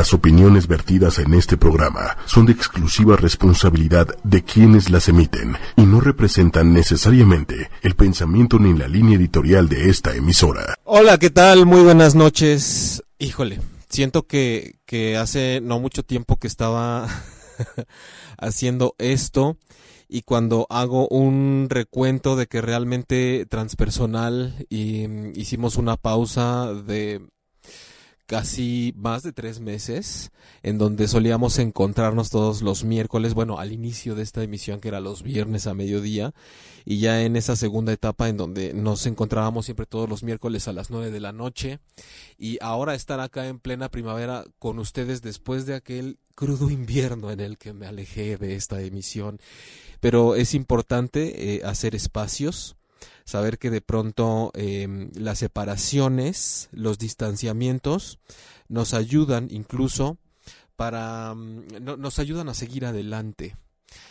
Las opiniones vertidas en este programa son de exclusiva responsabilidad de quienes las emiten y no representan necesariamente el pensamiento ni la línea editorial de esta emisora. Hola, ¿qué tal? Muy buenas noches. Híjole, siento que, que hace no mucho tiempo que estaba haciendo esto y cuando hago un recuento de que realmente transpersonal y mm, hicimos una pausa de casi más de tres meses, en donde solíamos encontrarnos todos los miércoles, bueno, al inicio de esta emisión que era los viernes a mediodía, y ya en esa segunda etapa en donde nos encontrábamos siempre todos los miércoles a las nueve de la noche, y ahora estar acá en plena primavera con ustedes después de aquel crudo invierno en el que me alejé de esta emisión. Pero es importante eh, hacer espacios, saber que de pronto em, las separaciones, los distanciamientos nos ayudan incluso para mm, nos ayudan a seguir adelante.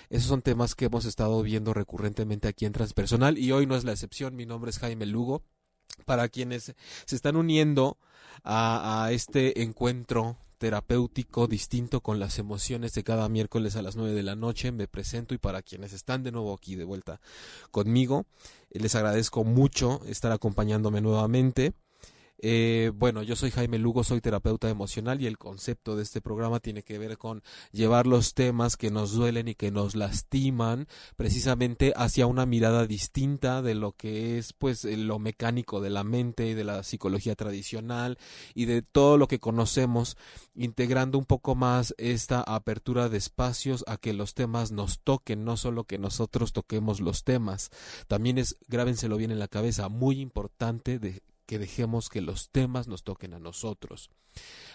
Esos son temas que hemos estado viendo recurrentemente aquí en Transpersonal y hoy no es la excepción. Mi nombre es Jaime Lugo. Para quienes se están uniendo a este encuentro terapéutico distinto con las emociones de cada miércoles a las nueve de la noche. Me presento y para quienes están de nuevo aquí de vuelta conmigo, eh, les agradezco mucho estar acompañándome nuevamente. Eh, bueno, yo soy Jaime Lugo, soy terapeuta emocional y el concepto de este programa tiene que ver con llevar los temas que nos duelen y que nos lastiman precisamente hacia una mirada distinta de lo que es pues lo mecánico de la mente y de la psicología tradicional y de todo lo que conocemos, integrando un poco más esta apertura de espacios a que los temas nos toquen, no solo que nosotros toquemos los temas. También es, grábenselo bien en la cabeza, muy importante de que dejemos que los temas nos toquen a nosotros.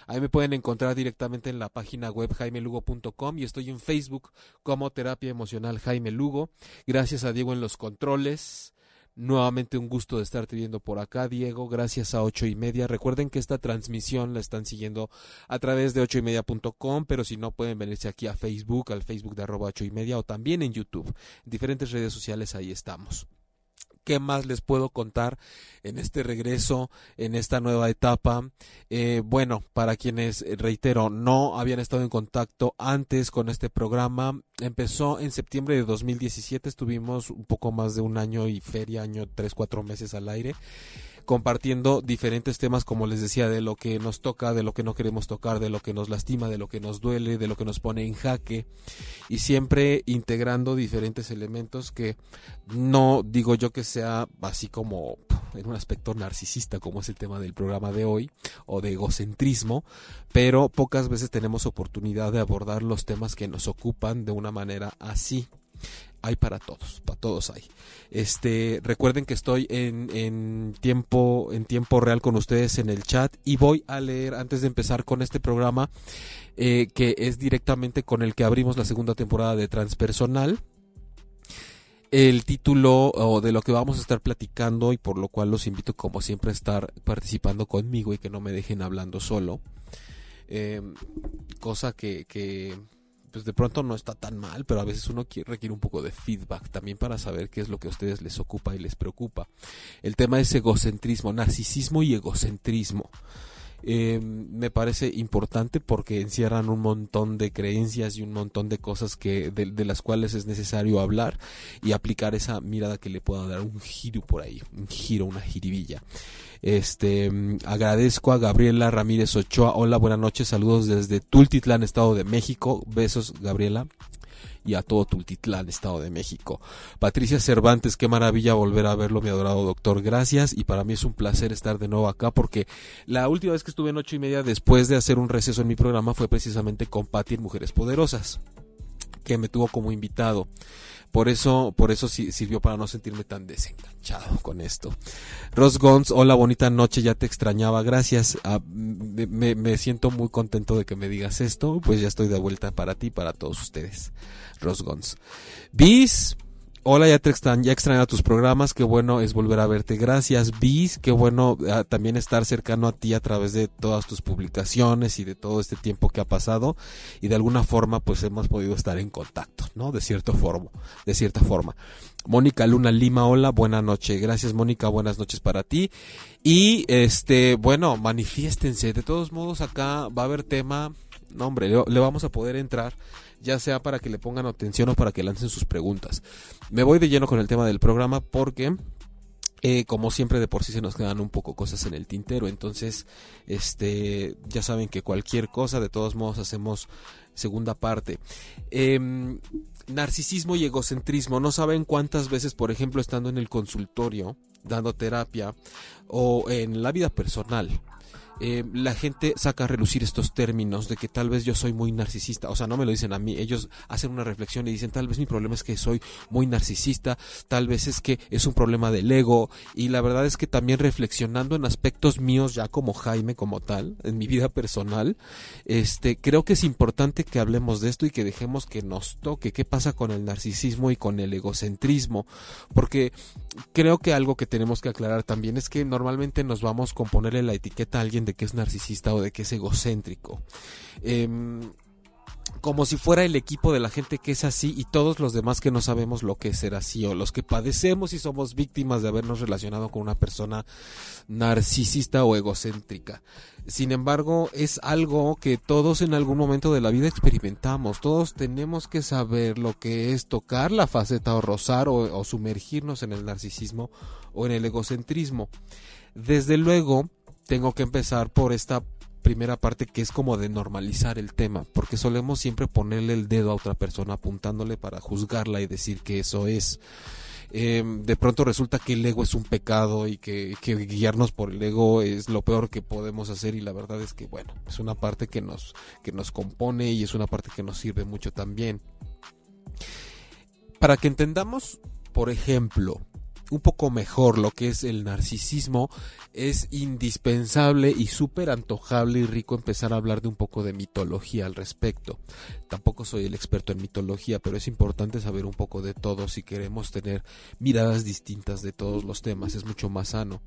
Ahí me pueden encontrar directamente en la página web jaimelugo.com y estoy en Facebook como Terapia Emocional Jaime Lugo. Gracias a Diego en los controles. Nuevamente un gusto de estarte viendo por acá, Diego. Gracias a ocho y media. Recuerden que esta transmisión la están siguiendo a través de ocho y media.com, pero si no pueden venirse aquí a Facebook, al Facebook de arroba ocho y media o también en YouTube. En diferentes redes sociales ahí estamos. ¿Qué más les puedo contar en este regreso, en esta nueva etapa? Eh, bueno, para quienes, eh, reitero, no habían estado en contacto antes con este programa, empezó en septiembre de 2017, estuvimos un poco más de un año y feria, año, tres, cuatro meses al aire compartiendo diferentes temas, como les decía, de lo que nos toca, de lo que no queremos tocar, de lo que nos lastima, de lo que nos duele, de lo que nos pone en jaque, y siempre integrando diferentes elementos que no digo yo que sea así como en un aspecto narcisista, como es el tema del programa de hoy, o de egocentrismo, pero pocas veces tenemos oportunidad de abordar los temas que nos ocupan de una manera así hay para todos, para todos hay. Este, recuerden que estoy en, en, tiempo, en tiempo real con ustedes en el chat y voy a leer antes de empezar con este programa eh, que es directamente con el que abrimos la segunda temporada de Transpersonal. El título o de lo que vamos a estar platicando y por lo cual los invito como siempre a estar participando conmigo y que no me dejen hablando solo. Eh, cosa que, que pues de pronto no está tan mal, pero a veces uno requiere un poco de feedback también para saber qué es lo que a ustedes les ocupa y les preocupa. El tema es egocentrismo, narcisismo y egocentrismo. Eh, me parece importante porque encierran un montón de creencias y un montón de cosas que de, las cuales es necesario hablar y aplicar esa mirada que le pueda dar un giro por ahí, un giro, una jiribilla. Este, agradezco a Gabriela Ramírez Ochoa. Hola, buenas noches. Saludos desde Tultitlán, Estado de México. Besos, Gabriela y a todo Tultitlán, Estado de México. Patricia Cervantes, qué maravilla volver a verlo, mi adorado doctor. Gracias y para mí es un placer estar de nuevo acá porque la última vez que estuve en ocho y media después de hacer un receso en mi programa fue precisamente con Patti Mujeres Poderosas, que me tuvo como invitado. Por eso, por eso sirvió para no sentirme tan desenganchado con esto. Ross Gons, hola, bonita noche, ya te extrañaba, gracias. Ah, me, siento muy contento de que me digas esto, pues ya estoy de vuelta para ti, para todos ustedes. Ross Gons. Bis, Hola, ya te extrañaba tus programas, qué bueno es volver a verte. Gracias, Bis, qué bueno ah, también estar cercano a ti a través de todas tus publicaciones y de todo este tiempo que ha pasado y de alguna forma pues hemos podido estar en contacto, ¿no? De cierto forma, de cierta forma. Mónica Luna Lima, hola, buena noche. Gracias, Mónica, buenas noches para ti. Y este, bueno, manifiéstense. De todos modos, acá va a haber tema, no hombre, le vamos a poder entrar ya sea para que le pongan atención o para que lancen sus preguntas. Me voy de lleno con el tema del programa porque eh, como siempre de por sí se nos quedan un poco cosas en el tintero. Entonces este ya saben que cualquier cosa de todos modos hacemos segunda parte. Em, narcisismo y egocentrismo. No saben cuántas veces por ejemplo estando en el consultorio dando terapia o en la vida personal eh, la gente saca a relucir estos términos de que tal vez yo soy muy narcisista, o sea, no me lo dicen a mí, ellos hacen una reflexión y dicen tal vez mi problema es que soy muy narcisista, tal vez es que es un problema del ego. Y la verdad es que también reflexionando en aspectos míos ya como Jaime como tal, en mi vida personal, este creo que es importante que hablemos de esto y que dejemos que nos toque qué pasa con el narcisismo y con el egocentrismo, porque creo que algo que tenemos que aclarar también es que normalmente nos vamos con ponerle la etiqueta a alguien de que es narcisista o de que es egocéntrico. Em, como si fuera el equipo de la gente que es así y todos los demás que no sabemos lo que es ser así o los que padecemos y somos víctimas de habernos relacionado con una persona narcisista o egocéntrica. Sin embargo, es algo que todos en algún momento de la vida experimentamos. Todos tenemos que saber lo que es tocar la faceta o rozar o, o sumergirnos en el narcisismo o en el egocentrismo. Desde luego, tengo que empezar por esta primera parte que es como de normalizar el tema, porque solemos siempre ponerle el dedo a otra persona apuntándole para juzgarla y decir que eso es. Em, de pronto resulta que el ego es un pecado y que, que, guiarnos por el ego es lo peor que podemos hacer y la verdad es que bueno, es una parte que nos, que nos compone y es una parte que nos sirve mucho también. Para que entendamos, por ejemplo, un poco mejor lo que es el narcisismo, es indispensable y súper antojable y rico empezar a hablar de un poco de mitología al respecto. Tampoco soy el experto en mitología, pero es importante saber un poco de todo si queremos tener miradas distintas de todos los temas, es mucho más sano.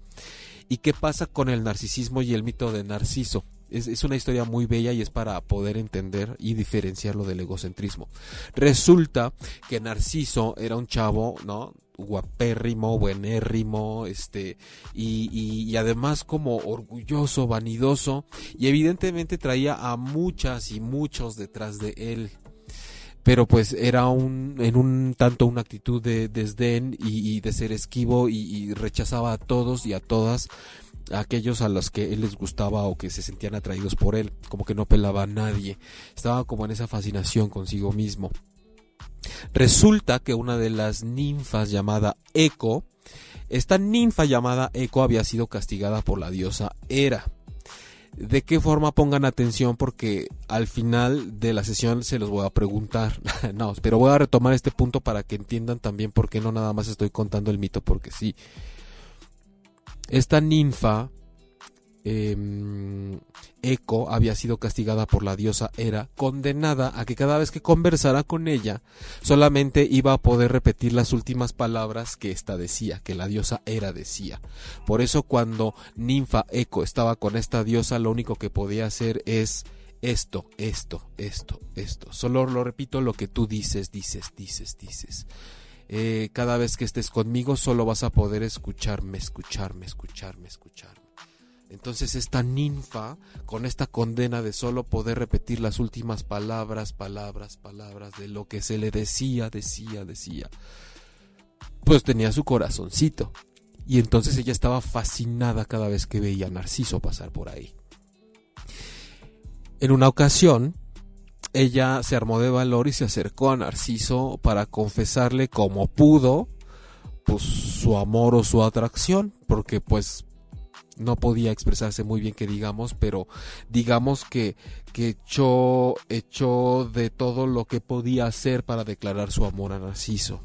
¿Y qué pasa con el narcisismo y el mito de Narciso? Es, es, una historia muy bella y es para poder entender y diferenciarlo del egocentrismo. Resulta que Narciso era un chavo, ¿no? Guapérrimo, buenérrimo, este, y, y, además como orgulloso, vanidoso, y evidentemente traía a muchas y muchos detrás de él. Pero pues era un, en un tanto una actitud de desdén y, de ser esquivo y, y, rechazaba a todos y a todas aquellos a los que él les gustaba o que se sentían atraídos por él, como que no pelaba a nadie, estaba como en esa fascinación consigo mismo. Resulta que una de las ninfas llamada Eco, esta ninfa llamada Eco había sido castigada por la diosa Hera. ¿De qué forma pongan atención? Porque al final de la sesión se los voy a preguntar. no, pero voy a retomar este punto para que entiendan también por qué no nada más estoy contando el mito, porque sí. Esta ninfa eh, Eco había sido castigada por la diosa Hera, condenada a que cada vez que conversara con ella solamente iba a poder repetir las últimas palabras que ésta decía, que la diosa Hera decía. Por eso cuando ninfa Eco estaba con esta diosa lo único que podía hacer es esto, esto, esto, esto. Solo lo repito lo que tú dices, dices, dices, dices. Eh, cada vez que estés conmigo solo vas a poder escucharme, escucharme, escucharme, escucharme. Entonces esta ninfa, con esta condena de solo poder repetir las últimas palabras, palabras, palabras de lo que se le decía, decía, decía, pues tenía su corazoncito. Y entonces ella estaba fascinada cada vez que veía a Narciso pasar por ahí. En una ocasión, ella se armó de valor y se acercó a Narciso para confesarle como pudo pues su amor o su atracción, porque pues no podía expresarse muy bien que digamos, pero digamos que, que echó, echó de todo lo que podía hacer para declarar su amor a Narciso.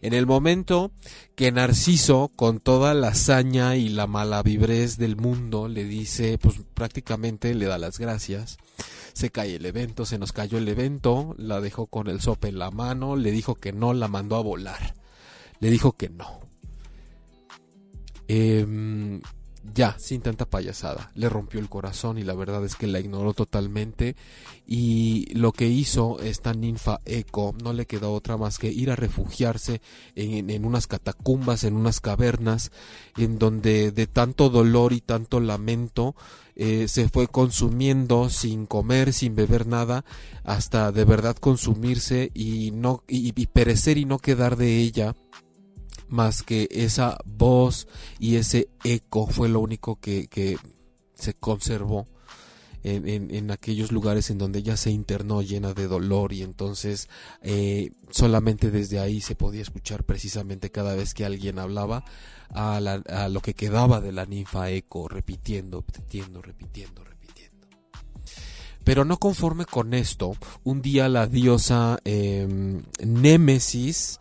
En el momento que Narciso, con toda la hazaña y la malavibrez del mundo, le dice, pues prácticamente le da las gracias, se cae el evento, se nos cayó el evento, la dejó con el sope en la mano, le dijo que no, la mandó a volar le dijo que no. Eh, ya, sin tanta payasada. Le rompió el corazón y la verdad es que la ignoró totalmente. Y lo que hizo esta ninfa Eco no le quedó otra más que ir a refugiarse en, unas catacumbas, en unas cavernas, en donde de tanto dolor y tanto lamento eh, se fue consumiendo sin comer, sin beber nada, hasta de verdad consumirse y no y perecer y no quedar de ella más que esa voz y ese eco fue lo único que, se conservó en, aquellos lugares en donde ella se internó llena de dolor y entonces eh, solamente desde ahí se podía escuchar precisamente cada vez que alguien hablaba a, a lo que quedaba de la ninfa eco repitiendo, repitiendo, repitiendo, repitiendo. Pero no conforme con esto, un día la diosa eh, Némesis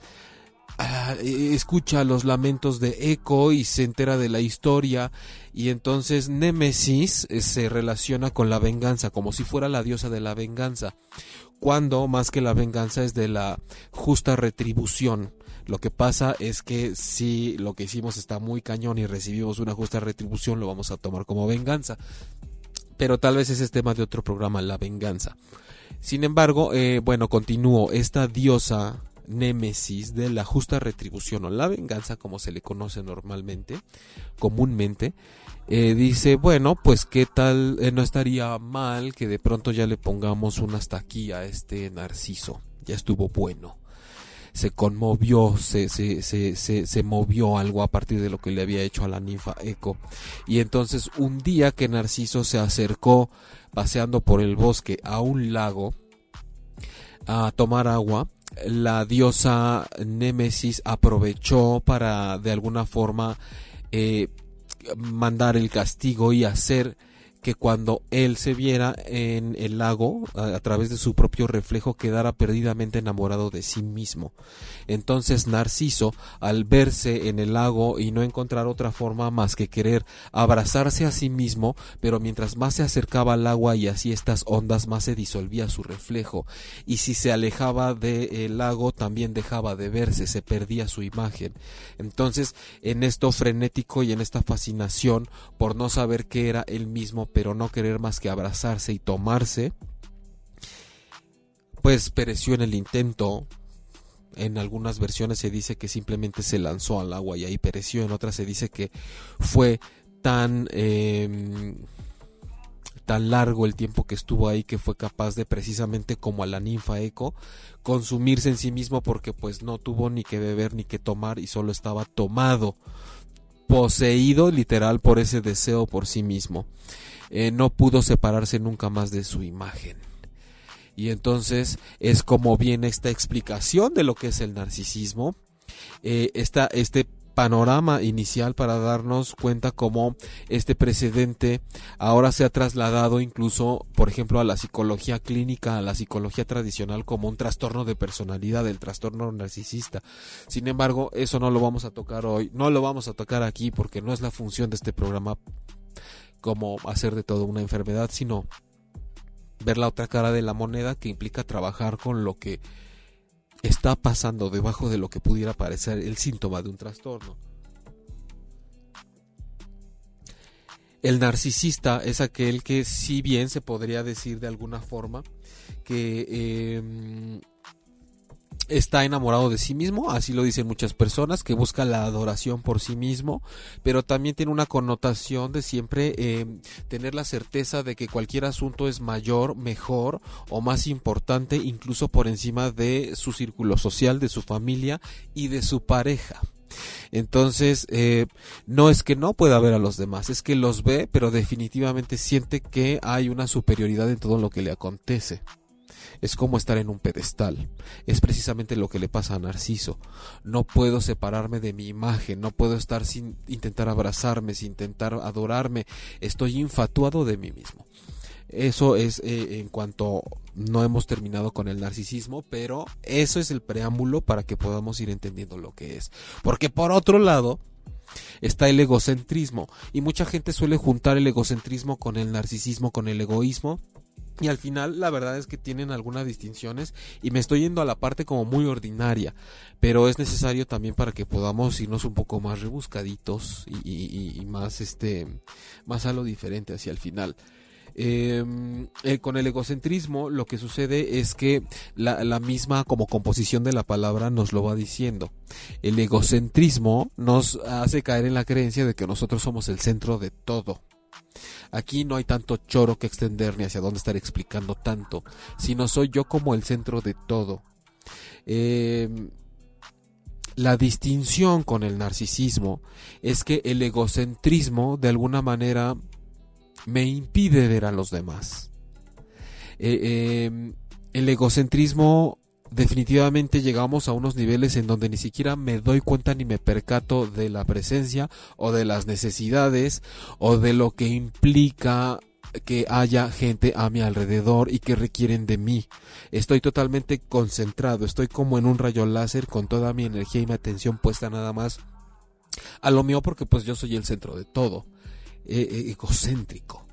Ah, e, escucha los lamentos de Eco y se entera de la historia y entonces Némesis eh, se relaciona con la venganza como si fuera la diosa de la venganza cuando más que la venganza es de la justa retribución. Lo que pasa es que si lo que hicimos está muy cañón y recibimos una justa retribución lo vamos a tomar como venganza. Pero tal vez ese es tema de otro programa la venganza. Sin embargo, eh, bueno, continúo. Esta diosa némesis de la justa retribución o la venganza, como se le conoce normalmente, comúnmente, eh, dice, bueno, pues qué tal, eh, no estaría mal que de pronto ya le pongamos un hasta aquí a este narciso, ya estuvo bueno. Se conmovió, se, se, se, se, movió algo a partir de lo que le había hecho a la ninfa Eco. Y entonces un día que Narciso se acercó paseando por el bosque a un lago a tomar agua, la diosa Némesis aprovechó para de alguna forma eh, mandar el castigo y hacer que cuando él se viera en el lago, a, través de su propio reflejo, quedara perdidamente enamorado de sí mismo. Entonces Narciso, al verse en el lago y no encontrar otra forma más que querer abrazarse a sí mismo, pero mientras más se acercaba al agua y así estas ondas, más se disolvía su reflejo, y si se alejaba del lago, también dejaba de verse, se perdía su imagen. Entonces, en esto frenético y en esta fascinación por no saber qué era él mismo, pero no querer más que abrazarse y tomarse, pues pereció en el intento. En algunas versiones se dice que simplemente se lanzó al agua y ahí pereció, en otras se dice que fue tan... Em, tan largo el tiempo que estuvo ahí que fue capaz de precisamente como a la ninfa Eco consumirse en sí mismo porque pues no tuvo ni que beber ni que tomar y solo estaba tomado poseído literal por ese deseo por sí mismo eh, no pudo separarse nunca más de su imagen. Y entonces es como viene esta explicación de lo que es el narcisismo, eh, este panorama inicial para darnos cuenta cómo este precedente ahora se ha trasladado incluso, por ejemplo, a la psicología clínica, a la psicología tradicional como un trastorno de personalidad, el trastorno narcisista. Sin embargo, eso no lo vamos a tocar hoy, no lo vamos a tocar aquí porque no es la función de este programa como hacer de todo una enfermedad, sino ver la otra cara de la moneda que implica trabajar con lo que está pasando debajo de lo que pudiera parecer el síntoma de un trastorno. El narcisista es aquel que si bien se podría decir de alguna forma que eh, está enamorado de sí mismo, así lo dicen muchas personas, que busca la adoración por sí mismo, pero también tiene una connotación de siempre eh, tener la certeza de que cualquier asunto es mayor, mejor o más importante, incluso por encima de su círculo social, de su familia y de su pareja. Entonces, eh, no es que no pueda ver a los demás, es que los ve, pero definitivamente siente que hay una superioridad en todo lo que le acontece es como estar en un pedestal. Es precisamente lo que le pasa a Narciso. No puedo separarme de mi imagen, no puedo estar sin intentar abrazarme, sin intentar adorarme. Estoy infatuado de mí mismo. Eso es eh, en cuanto no hemos terminado con el narcisismo, pero eso es el preámbulo para que podamos ir entendiendo lo que es. Porque por otro lado, está el egocentrismo y mucha gente suele juntar el egocentrismo con el narcisismo, con el egoísmo Y al final la verdad es que tienen algunas distinciones y me estoy yendo a la parte como muy ordinaria, pero es necesario también para que podamos irnos un poco más rebuscaditos y, más este más a lo diferente hacia el final. Em, eh, con el egocentrismo lo que sucede es que la, la, misma como composición de la palabra nos lo va diciendo. El egocentrismo nos hace caer en la creencia de que nosotros somos el centro de todo. Aquí no hay tanto choro que extender ni hacia dónde estar explicando tanto, sino soy yo como el centro de todo. Em, la distinción con el narcisismo es que el egocentrismo de alguna manera me impide ver a los demás. Eh, em, el egocentrismo definitivamente llegamos a unos niveles en donde ni siquiera me doy cuenta ni me percato de la presencia o de las necesidades o de lo que implica que haya gente a mi alrededor y que requieren de mí. Estoy totalmente concentrado, estoy como en un rayo láser con toda mi energía y mi atención puesta nada más a lo mío porque pues yo soy el centro de todo, e, e, egocéntrico.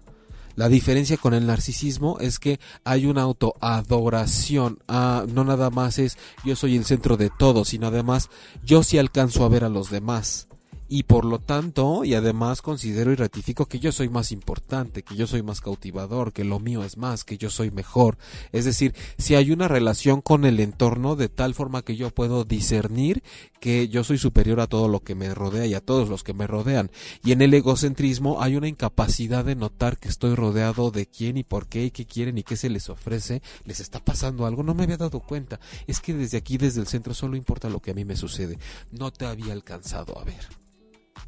La diferencia con el narcisismo es que hay una autoadoración. Ah, no nada más es yo soy el centro de todo, sino además yo sí alcanzo a ver a los demás y por lo tanto, y además considero y ratifico que yo soy más importante, que yo soy más cautivador, que lo mío es más, que yo soy mejor. Es decir, si hay una relación con el entorno de tal forma que yo puedo discernir que yo soy superior a todo lo que me rodea y a todos los que me rodean. Y en el egocentrismo hay una incapacidad de notar que estoy rodeado de quién y por qué y qué quieren y qué se les ofrece. ¿Les está pasando algo? No me había dado cuenta. Es que desde aquí, desde el centro, solo importa lo que a mí me sucede. No te había alcanzado a ver.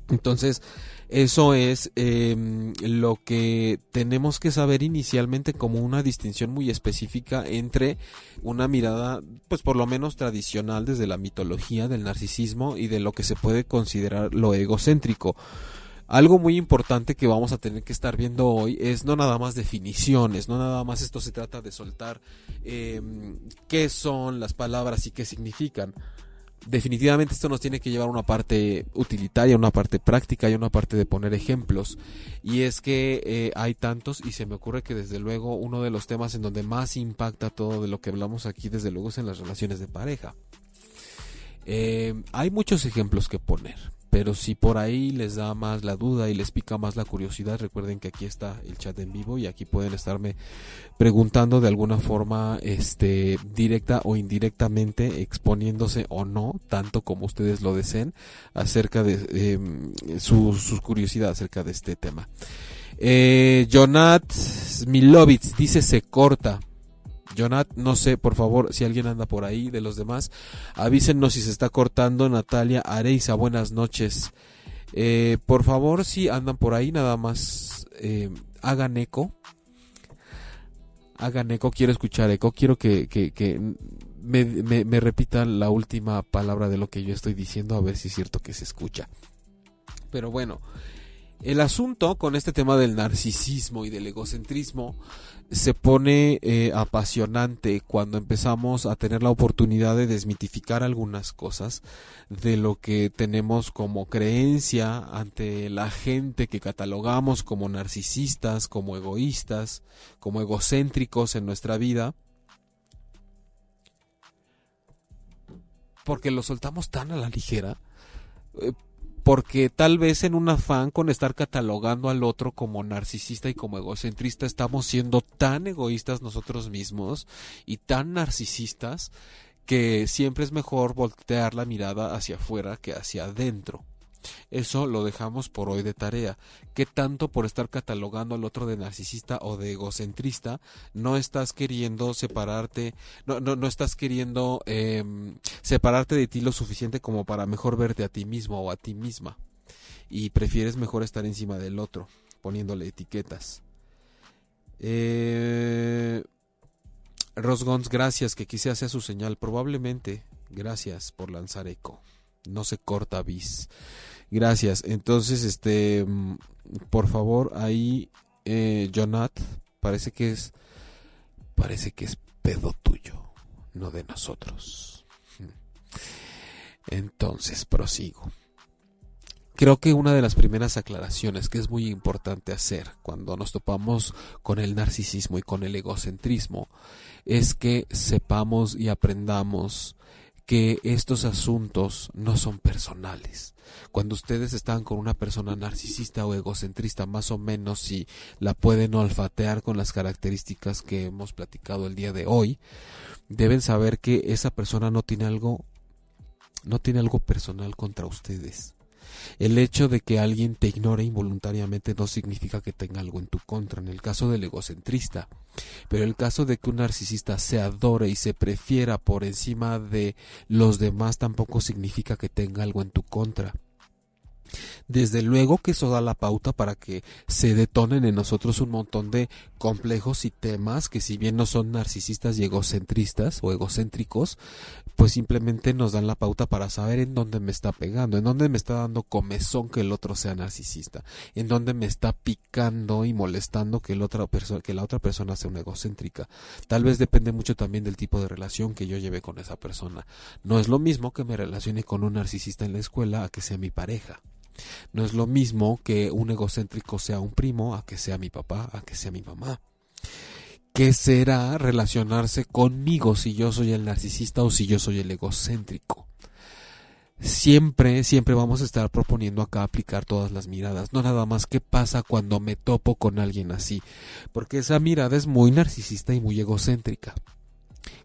Entonces, eso es em, lo que tenemos que saber inicialmente como una distinción muy específica entre una mirada, pues por lo menos tradicional desde la mitología del narcisismo y de lo que se puede considerar lo egocéntrico. Algo muy importante que vamos a tener que estar viendo hoy es no nada más definiciones, no nada más esto se trata de soltar em, qué son las palabras y qué significan definitivamente esto nos tiene que llevar a una parte utilitaria, una parte práctica y una parte de poner ejemplos. Y es que eh, hay tantos y se me ocurre que desde luego uno de los temas en donde más impacta todo de lo que hablamos aquí desde luego es en las relaciones de pareja. Eh, hay muchos ejemplos que poner. Pero si por ahí les da más la duda y les pica más la curiosidad, recuerden que aquí está el chat en vivo y aquí pueden estarme preguntando de alguna forma este directa o indirectamente exponiéndose o no, tanto como ustedes lo deseen, acerca de em, su, curiosidad acerca de este tema. Eh, Jonat Milovitz dice se corta. Jonat, no sé, por favor, si alguien anda por ahí de los demás, avísenos si se está cortando. Natalia Areiza, buenas noches. Eh, por favor, si andan por ahí, nada más eh, hagan eco. Hagan eco, quiero escuchar eco, quiero que, me, me repitan la última palabra de lo que yo estoy diciendo, a ver si es cierto que se escucha. Pero bueno, el asunto con este tema del narcisismo y del egocentrismo se pone eh, apasionante cuando empezamos a tener la oportunidad de desmitificar algunas cosas de lo que tenemos como creencia ante la gente que catalogamos como narcisistas, como egoístas, como egocéntricos en nuestra vida. Porque lo soltamos tan a la ligera eh, porque tal vez en un afán con estar catalogando al otro como narcisista y como egocentrista estamos siendo tan egoístas nosotros mismos y tan narcisistas que siempre es mejor voltear la mirada hacia afuera que hacia adentro. Eso lo dejamos por hoy de tarea. ¿Qué tanto por estar catalogando al otro de narcisista o de egocentrista no estás queriendo separarte, no, no, no estás queriendo em, separarte de ti lo suficiente como para mejor verte a ti mismo o a ti misma? Y prefieres mejor estar encima del otro, poniéndole etiquetas. Eh, Rosgons, gracias, que quise hacer su señal. Probablemente, gracias por lanzar eco. No se corta bis. Gracias. Entonces, este, mm, por favor, ahí, eh, Jonat, parece que es, parece que es pedo tuyo, no de nosotros. Entonces, prosigo. creo que una de las primeras aclaraciones que es muy importante hacer cuando nos topamos con el narcisismo y con el egocentrismo es que sepamos y aprendamos que estos asuntos no son personales. Cuando ustedes están con una persona narcisista o egocentrista, más o menos si la pueden olfatear con las características que hemos platicado el día de hoy, deben saber que esa persona no tiene algo no tiene algo personal contra ustedes. El hecho de que alguien te ignore involuntariamente no significa que tenga algo en tu contra, en el caso del egocentrista. Pero el caso de que un narcisista se adore y se prefiera por encima de los demás tampoco significa que tenga algo en tu contra. Desde luego que eso da la pauta para que se detonen en nosotros un montón de complejos y temas que si bien no son narcisistas y egocentristas o egocéntricos, pues simplemente nos dan la pauta para saber en dónde me está pegando, en dónde me está dando comezón que el otro sea narcisista, en dónde me está picando y molestando que, otra que la otra persona sea una egocéntrica. Tal vez depende mucho también del tipo de relación que yo lleve con esa persona. No es lo mismo que me relacione con un narcisista en la escuela a que sea mi pareja. No es lo mismo que un egocéntrico sea un primo, a que sea mi papá, a que sea mi mamá. ¿Qué será relacionarse conmigo si yo soy el narcisista o si yo soy el egocéntrico? Siempre, siempre vamos a estar proponiendo acá aplicar todas las miradas, no nada más qué pasa cuando me topo con alguien así, porque esa mirada es muy narcisista y muy egocéntrica.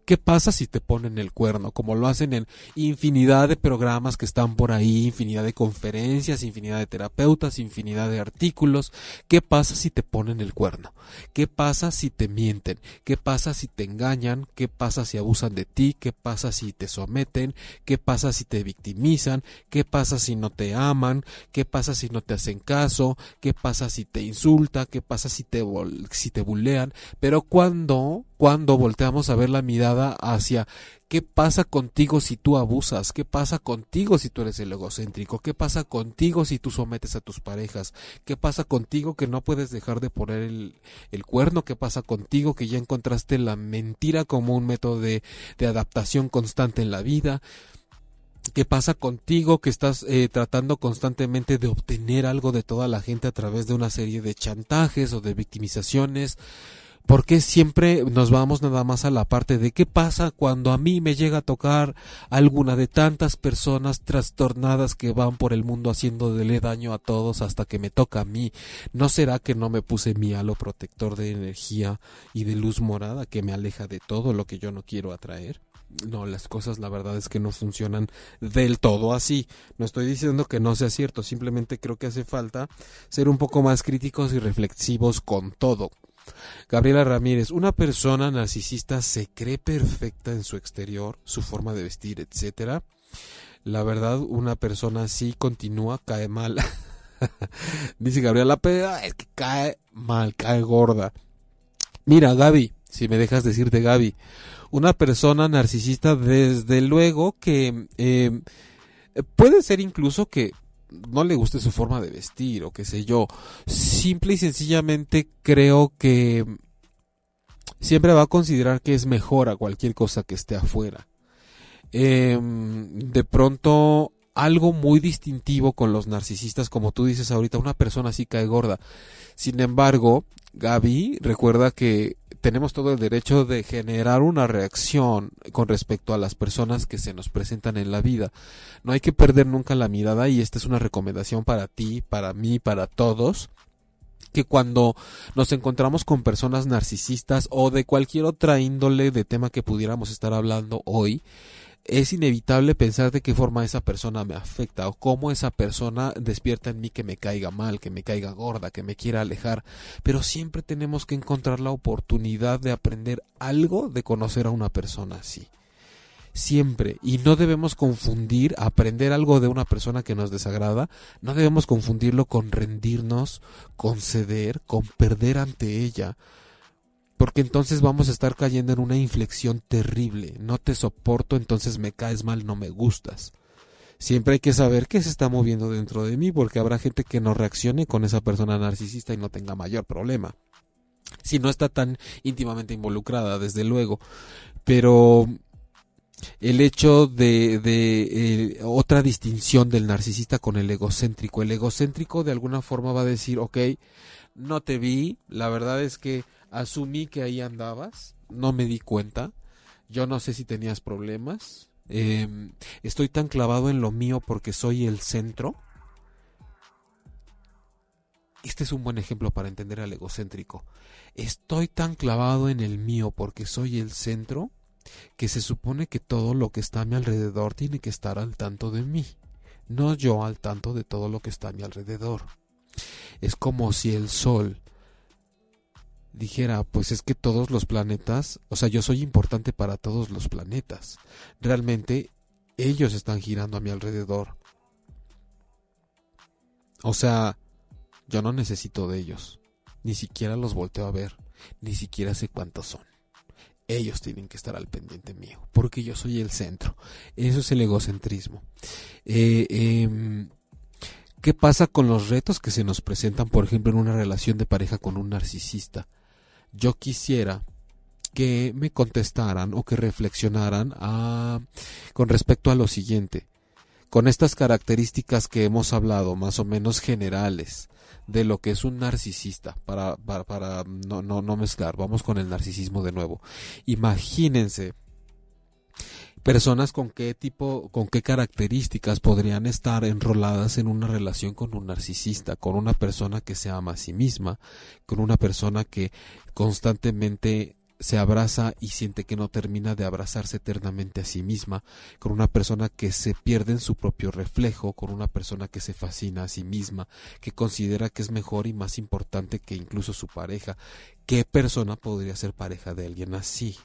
¿Qué pasa si te ponen el cuerno? Como lo hacen en infinidad de programas que están por ahí, infinidad de conferencias, infinidad de terapeutas, infinidad de artículos. ¿Qué pasa si te ponen el cuerno? ¿Qué pasa si te mienten? ¿Qué pasa si te engañan? ¿Qué pasa si abusan de ti? ¿Qué pasa si te someten? ¿Qué pasa si te victimizan? ¿Qué pasa si no te aman? ¿Qué pasa si no te hacen caso? ¿Qué pasa si te insulta? ¿Qué pasa si te, si te bulean? Pero cuando cuando volteamos a ver la mirada hacia qué pasa contigo si tú abusas, qué pasa contigo si tú eres el egocéntrico, qué pasa contigo si tú sometes a tus parejas, qué pasa contigo que no puedes dejar de poner el, el cuerno, qué pasa contigo que ya encontraste la mentira como un método de, de adaptación constante en la vida. ¿Qué pasa contigo que estás eh, tratando constantemente de obtener algo de toda la gente a través de una serie de chantajes o de victimizaciones? ¿Por qué siempre nos vamos nada más a la parte de qué pasa cuando a mí me llega a tocar alguna de tantas personas trastornadas que van por el mundo haciéndole daño a todos hasta que me toca a mí? ¿No será que no me puse mi halo protector de energía y de luz morada que me aleja de todo lo que yo no quiero atraer? No, las cosas la verdad es que no funcionan del todo así. No estoy diciendo que no sea cierto, simplemente creo que hace falta ser un poco más críticos y reflexivos con todo Gabriela Ramírez, una persona narcisista se cree perfecta en su exterior, su forma de vestir, etcétera. La verdad, una persona así continúa, cae mal. Dice Gabriela, peda es que cae mal, cae gorda. Mira, Gaby, si me dejas decirte Gaby, una persona narcisista, desde luego que eh, puede ser incluso que no le guste su forma de vestir o qué sé yo. Simple y sencillamente creo que siempre va a considerar que es mejor a cualquier cosa que esté afuera. Em, de pronto algo muy distintivo con los narcisistas, como tú dices ahorita, una persona así cae gorda. Sin embargo, Gaby recuerda que tenemos todo el derecho de generar una reacción con respecto a las personas que se nos presentan en la vida. No hay que perder nunca la mirada y esta es una recomendación para ti, para mí, para todos que cuando nos encontramos con personas narcisistas o de cualquier otra índole de tema que pudiéramos estar hablando hoy, es inevitable pensar de qué forma esa persona me afecta o cómo esa persona despierta en mí que me caiga mal, que me caiga gorda, que me quiera alejar, pero siempre tenemos que encontrar la oportunidad de aprender algo de conocer a una persona así. Siempre. Y no debemos confundir aprender algo de una persona que nos desagrada, no debemos confundirlo con rendirnos, con ceder, con perder ante ella porque entonces vamos a estar cayendo en una inflexión terrible. No te soporto, entonces me caes mal, no me gustas. Siempre hay que saber qué se está moviendo dentro de mí, porque habrá gente que no reaccione con esa persona narcisista y no tenga mayor problema. Si no está tan íntimamente involucrada, desde luego. Pero el hecho de, de eh, otra distinción del narcisista con el egocéntrico. El egocéntrico de alguna forma va a decir, ok, no te vi, la verdad es que asumí que ahí andabas, no me di cuenta, yo no sé si tenías problemas, em, estoy tan clavado en lo mío porque soy el centro. Este es un buen ejemplo para entender al egocéntrico. Estoy tan clavado en el mío porque soy el centro que se supone que todo lo que está a mi alrededor tiene que estar al tanto de mí, no yo al tanto de todo lo que está a mi alrededor. Es como si el Sol dijera, pues es que todos los planetas, o sea, yo soy importante para todos los planetas. Realmente ellos están girando a mi alrededor. O sea, yo no necesito de ellos. Ni siquiera los volteo a ver. Ni siquiera sé cuántos son. Ellos tienen que estar al pendiente mío. Porque yo soy el centro. Eso es el egocentrismo. Eh, em, ¿Qué pasa con los retos que se nos presentan, por ejemplo, en una relación de pareja con un narcisista? Yo quisiera que me contestaran o que reflexionaran a, con respecto a lo siguiente. Con estas características que hemos hablado, más o menos generales, de lo que es un narcisista, para, no mezclar, vamos con el narcisismo de nuevo. Imagínense personas con qué tipo, con qué características podrían estar enroladas en una relación con un narcisista, con una persona que se ama a sí misma, con una persona que constantemente se abraza y siente que no termina de abrazarse eternamente a sí misma, con una persona que se pierde en su propio reflejo, con una persona que se fascina a sí misma, que considera que es mejor y más importante que incluso su pareja. ¿Qué persona podría ser pareja de alguien así?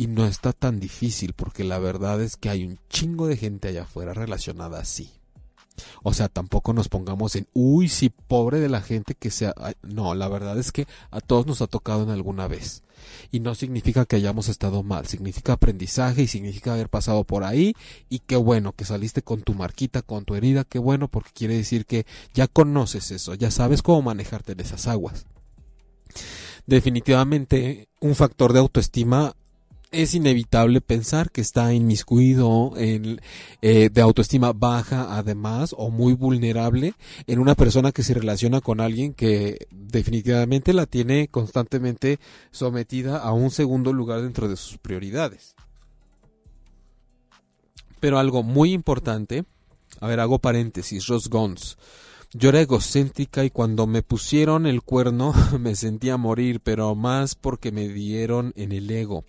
Y no está tan difícil porque la verdad es que hay un chingo de gente allá afuera relacionada así. O sea, tampoco nos pongamos en, uy, sí, pobre de la gente que sea... No, la verdad es que a todos nos ha tocado en alguna vez. Y no significa que hayamos estado mal, significa aprendizaje y significa haber pasado por ahí. Y qué bueno que saliste con tu marquita, con tu herida, qué bueno, porque quiere decir que ya conoces eso, ya sabes cómo manejarte en esas aguas. Definitivamente un factor de autoestima es inevitable pensar que está inmiscuido en, eh, de autoestima baja además o muy vulnerable en una persona que se relaciona con alguien que definitivamente la tiene constantemente sometida a un segundo lugar dentro de sus prioridades. Pero algo muy importante, a ver, hago paréntesis, Ross Gons. Yo era egocéntrica y cuando me pusieron el cuerno me sentía morir, pero más porque me dieron en el ego.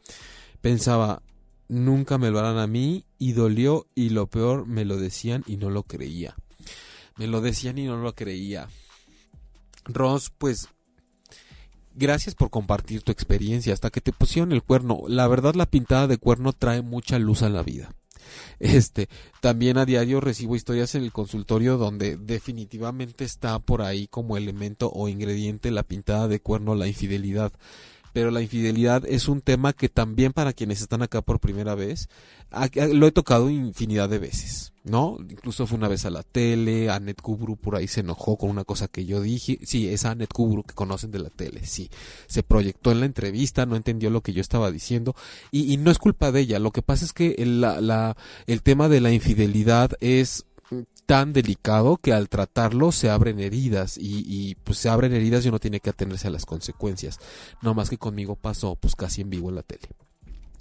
Pensaba, nunca me lo harán a mí y dolió y lo peor me lo decían y no lo creía. Me lo decían y no lo creía. Ross, pues gracias por compartir tu experiencia hasta que te pusieron el cuerno. La verdad la pintada de cuerno trae mucha luz a la vida. Este, también a diario recibo historias en el consultorio donde definitivamente está por ahí como elemento o ingrediente la pintada de cuerno, la infidelidad pero la infidelidad es un tema que también para quienes están acá por primera vez, lo he tocado infinidad de veces, ¿no? Incluso fue una vez a la tele, Annette Kubru por ahí se enojó con una cosa que yo dije, sí, esa Annette Kubru que conocen de la tele, sí, se proyectó en la entrevista, no entendió lo que yo estaba diciendo, y, no es culpa de ella, lo que pasa es que el, el tema de la infidelidad es tan delicado que al tratarlo se abren heridas y, y, pues se abren heridas y uno tiene que atenerse a las consecuencias. No más que conmigo pasó pues casi en vivo en la tele.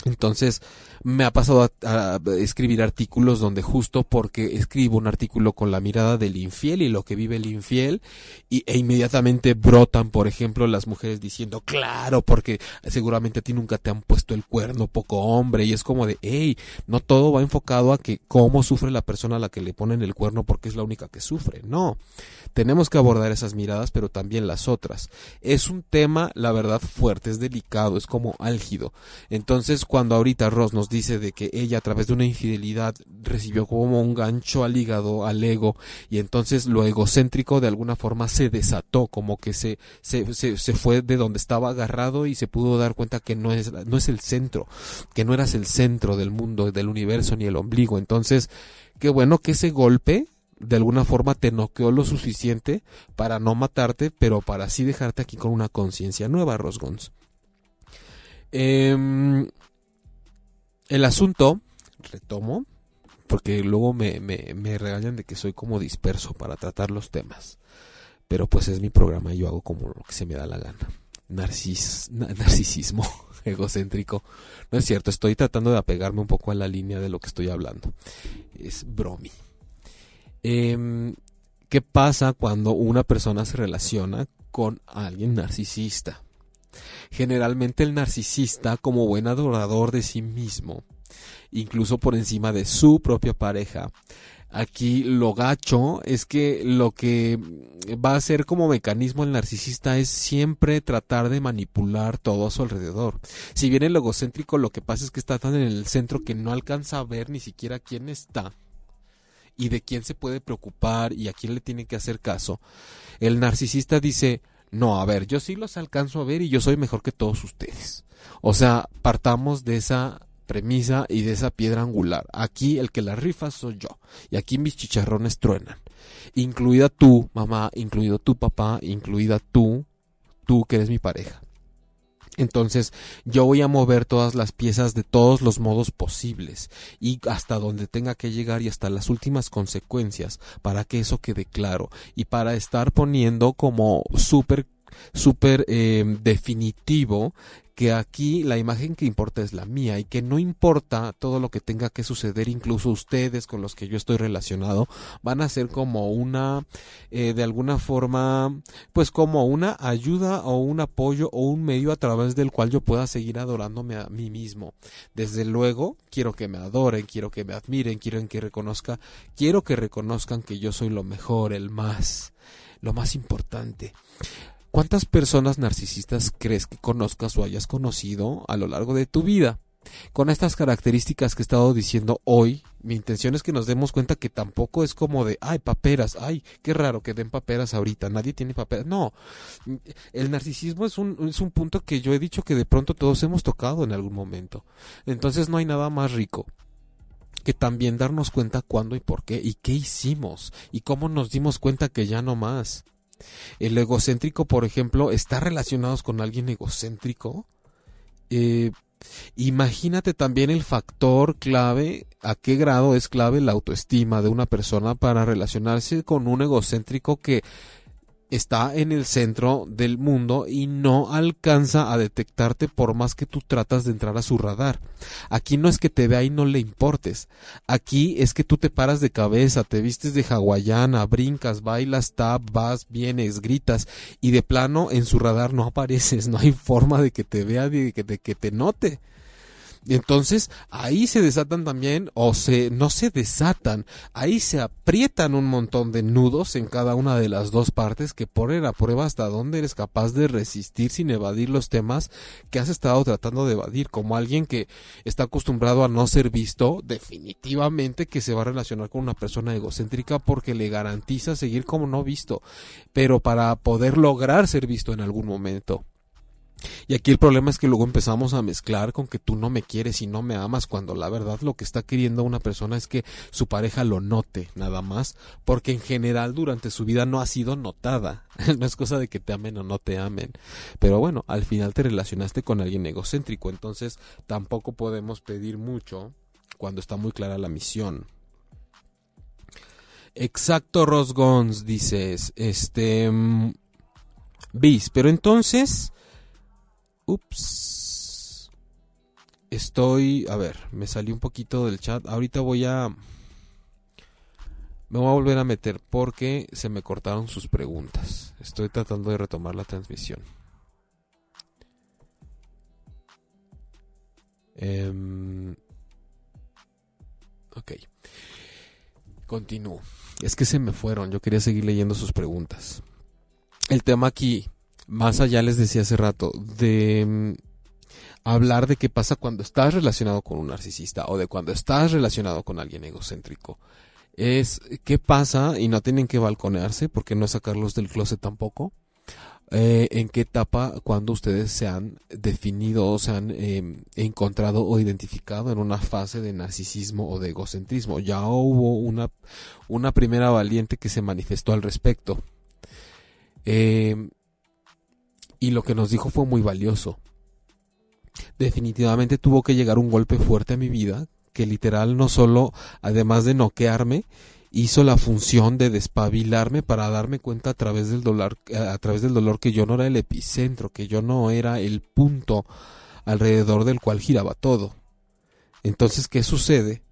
Entonces me ha pasado a, escribir artículos donde justo porque escribo un artículo con la mirada del infiel y lo que vive el infiel y, e inmediatamente brotan, por ejemplo, las mujeres diciendo, claro, porque seguramente a ti nunca te han puesto el cuerno, poco hombre, y es como de, hey, no todo va enfocado a que cómo sufre la persona a la que le ponen el cuerno porque es la única que sufre, no. Tenemos que abordar esas miradas, pero también las otras. Es un tema, la verdad, fuerte, es delicado, es como álgido. Entonces, cuando ahorita Ross nos dice de que ella a través de una infidelidad recibió como un gancho al hígado, al ego, y entonces lo egocéntrico de alguna forma se desató, como que se, se, se, se fue de donde estaba agarrado y se pudo dar cuenta que no es, no es el centro, que no eras el centro del mundo, del universo ni el ombligo. Entonces, qué bueno que ese golpe de alguna forma te noqueó lo suficiente para no matarte, pero para así dejarte aquí con una conciencia nueva, Rosgons. Eh, el asunto, retomo, porque luego me, me, regañan de que soy como disperso para tratar los temas. Pero pues es mi programa y yo hago como lo que se me da la gana. Narcis, narcisismo egocéntrico. No es cierto, estoy tratando de apegarme un poco a la línea de lo que estoy hablando. Es bromi. Em, ¿Qué pasa cuando una persona se relaciona con alguien narcisista? Generalmente el narcisista, como buen adorador de sí mismo, incluso por encima de su propia pareja, Aquí lo gacho es que lo que va a ser como mecanismo el narcisista es siempre tratar de manipular todo a su alrededor. Si bien el egocéntrico lo que pasa es que está tan en el centro que no alcanza a ver ni siquiera quién está y de quién se puede preocupar y a quién le tiene que hacer caso. El narcisista dice, no, a ver, yo sí los alcanzo a ver y yo soy mejor que todos ustedes. O sea, partamos de esa premisa y de esa piedra angular. Aquí el que la rifa soy yo. Y aquí mis chicharrones truenan. Incluida tú, mamá, incluido tu papá, incluida tú, tú que eres mi pareja. Entonces yo voy a mover todas las piezas de todos los modos posibles y hasta donde tenga que llegar y hasta las últimas consecuencias para que eso quede claro y para estar poniendo como súper súper eh, definitivo que aquí la imagen que importa es la mía y que no importa todo lo que tenga que suceder, incluso ustedes con los que yo estoy relacionado, van a ser como una, eh, de alguna forma, pues como una ayuda o un apoyo o un medio a través del cual yo pueda seguir adorándome a mí mismo. Desde luego, quiero que me adoren, quiero que me admiren, quiero que reconozca, quiero que reconozcan que yo soy lo mejor, el más, lo más importante. ¿Cuántas personas narcisistas crees que conozcas o hayas conocido a lo largo de tu vida? Con estas características que he estado diciendo hoy, mi intención es que nos demos cuenta que tampoco es como de, ay, paperas, ay, qué raro que den paperas ahorita, nadie tiene paperas. No, el narcisismo es un, es un punto que yo he dicho que de pronto todos hemos tocado en algún momento. Entonces no hay nada más rico que también darnos cuenta cuándo y por qué y qué hicimos y cómo nos dimos cuenta que ya no más. El egocéntrico, por ejemplo, está relacionado con alguien egocéntrico. Eh, imagínate también el factor clave, a qué grado es clave la autoestima de una persona para relacionarse con un egocéntrico que está en el centro del mundo y no alcanza a detectarte por más que tú tratas de entrar a su radar. Aquí no es que te vea y no le importes. Aquí es que tú te paras de cabeza, te vistes de hawaiana, brincas, bailas, tap, vas, vienes, gritas y de plano en su radar no apareces. No hay forma de que te vea, de que, de que te note. Entonces, ahí se desatan también, o se, no se desatan, ahí se aprietan un montón de nudos en cada una de las dos partes que ponen a prueba hasta dónde eres capaz de resistir sin evadir los temas que has estado tratando de evadir, como alguien que está acostumbrado a no ser visto, definitivamente que se va a relacionar con una persona egocéntrica porque le garantiza seguir como no visto, pero para poder lograr ser visto en algún momento. Y aquí el problema es que luego empezamos a mezclar con que tú no me quieres y no me amas cuando la verdad lo que está queriendo una persona es que su pareja lo note nada más, porque en general durante su vida no ha sido notada. no es cosa de que te amen o no te amen. Pero bueno, al final te relacionaste con alguien egocéntrico, entonces tampoco podemos pedir mucho cuando está muy clara la misión. Exacto, Rosgons, dices, este... Bis, mm, pero entonces Ups. Estoy, a ver, me salí un poquito del chat. Ahorita voy a... Me voy a volver a meter porque se me cortaron sus preguntas. Estoy tratando de retomar la transmisión. Em, ok. Continúo. Es que se me fueron. Yo quería seguir leyendo sus preguntas. El tema aquí más allá les decía hace rato, de mm, hablar de qué pasa cuando estás relacionado con un narcisista o de cuando estás relacionado con alguien egocéntrico. Es qué pasa, y no tienen que balconearse porque no sacarlos del closet tampoco. Eh, en qué etapa cuando ustedes se han definido o se han em, encontrado o identificado en una fase de narcisismo o de egocentrismo. Ya hubo una, una primera valiente que se manifestó al respecto. Eh, y lo que nos dijo fue muy valioso. definitivamente tuvo que llegar un golpe fuerte a mi vida, que literal no solo, además de noquearme, hizo la función de despabilarme para darme cuenta a través del dolor, a través del dolor que yo no era el epicentro, que yo no era el punto alrededor del cual giraba todo. Entonces, ¿qué sucede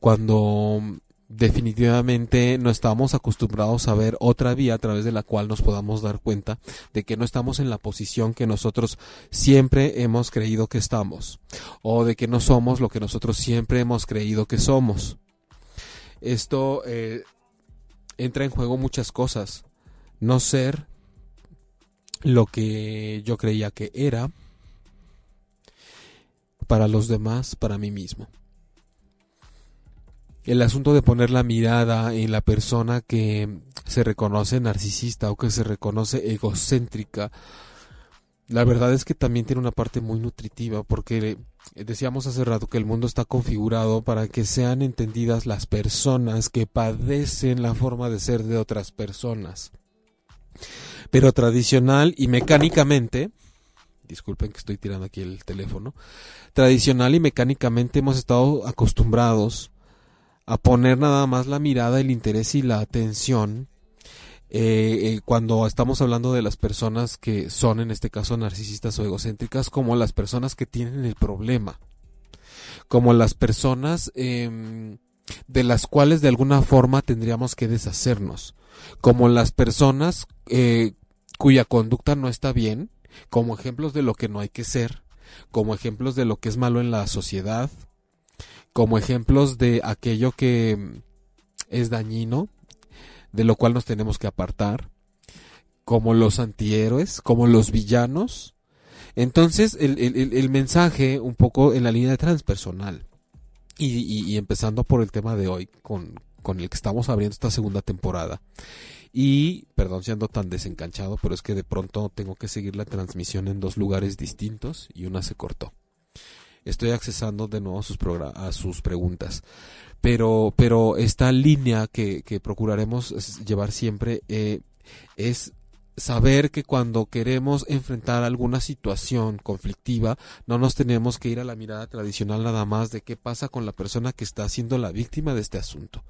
cuando definitivamente no estamos acostumbrados a ver otra vía a través de la cual nos podamos dar cuenta de que no estamos en la posición que nosotros siempre hemos creído que estamos o de que no somos lo que nosotros siempre hemos creído que somos. Esto eh, entra en juego muchas cosas. No ser lo que yo creía que era para los demás, para mí mismo el asunto de poner la mirada en la persona que se reconoce narcisista o que se reconoce egocéntrica, la verdad es que también tiene una parte muy nutritiva porque decíamos hace rato que el mundo está configurado para que sean entendidas las personas que padecen la forma de ser de otras personas. Pero tradicional y mecánicamente, disculpen que estoy tirando aquí el teléfono, tradicional y mecánicamente hemos estado acostumbrados a poner nada más la mirada, el interés y la atención eh, eh, cuando estamos hablando de las personas que son en este caso narcisistas o egocéntricas como las personas que tienen el problema, como las personas em, de las cuales de alguna forma tendríamos que deshacernos, como las personas eh, cuya conducta no está bien, como ejemplos de lo que no hay que ser, como ejemplos de lo que es malo en la sociedad, como ejemplos de aquello que es dañino, de lo cual nos tenemos que apartar, como los antihéroes, como los villanos. Entonces, el, mensaje un poco en la línea transpersonal, y, empezando por el tema de hoy, con, con el que estamos abriendo esta segunda temporada. Y, perdón siendo tan desencanchado, pero es que de pronto tengo que seguir la transmisión en dos lugares distintos y una se cortó estoy accesando de nuevo a sus, a sus preguntas. Pero, pero esta línea que, que procuraremos llevar siempre eh, es saber que cuando queremos enfrentar alguna situación conflictiva, no nos tenemos que ir a la mirada tradicional nada más de qué pasa con la persona que está siendo la víctima de este asunto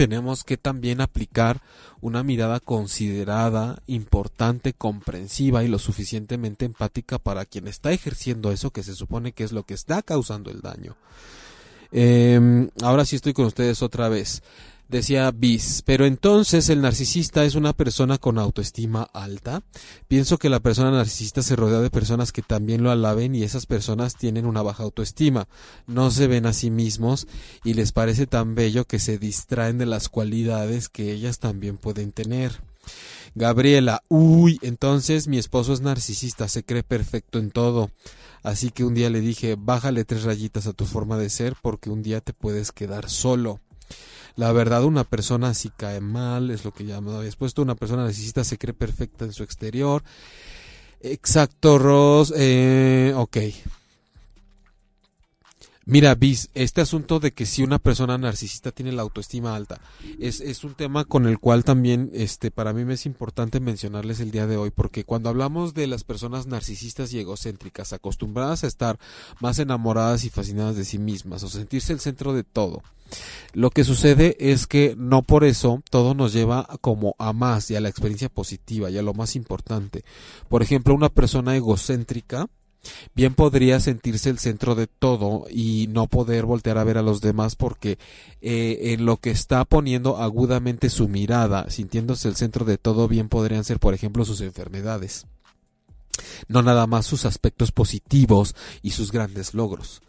tenemos que también aplicar una mirada considerada, importante, comprensiva y lo suficientemente empática para quien está ejerciendo eso que se supone que es lo que está causando el daño. Em, ahora sí estoy con ustedes otra vez decía Bis, pero entonces el narcisista es una persona con autoestima alta. Pienso que la persona narcisista se rodea de personas que también lo alaben y esas personas tienen una baja autoestima, no se ven a sí mismos y les parece tan bello que se distraen de las cualidades que ellas también pueden tener. Gabriela, uy, entonces mi esposo es narcisista, se cree perfecto en todo. Así que un día le dije, bájale tres rayitas a tu forma de ser porque un día te puedes quedar solo. La verdad, una persona si cae mal, es lo que ya me habías puesto, una persona necesita, se cree perfecta en su exterior. Exacto, Ross. Eh, ok. Mira, Bis, este asunto de que si una persona narcisista tiene la autoestima alta es, es, un tema con el cual también este, para mí me es importante mencionarles el día de hoy, porque cuando hablamos de las personas narcisistas y egocéntricas, acostumbradas a estar más enamoradas y fascinadas de sí mismas o sentirse el centro de todo, lo que sucede es que no por eso todo nos lleva como a más y a la experiencia positiva y a lo más importante. Por ejemplo, una persona egocéntrica bien podría sentirse el centro de todo y no poder voltear a ver a los demás porque eh, en lo que está poniendo agudamente su mirada, sintiéndose el centro de todo, bien podrían ser, por ejemplo, sus enfermedades. No nada más sus aspectos positivos y sus grandes logros.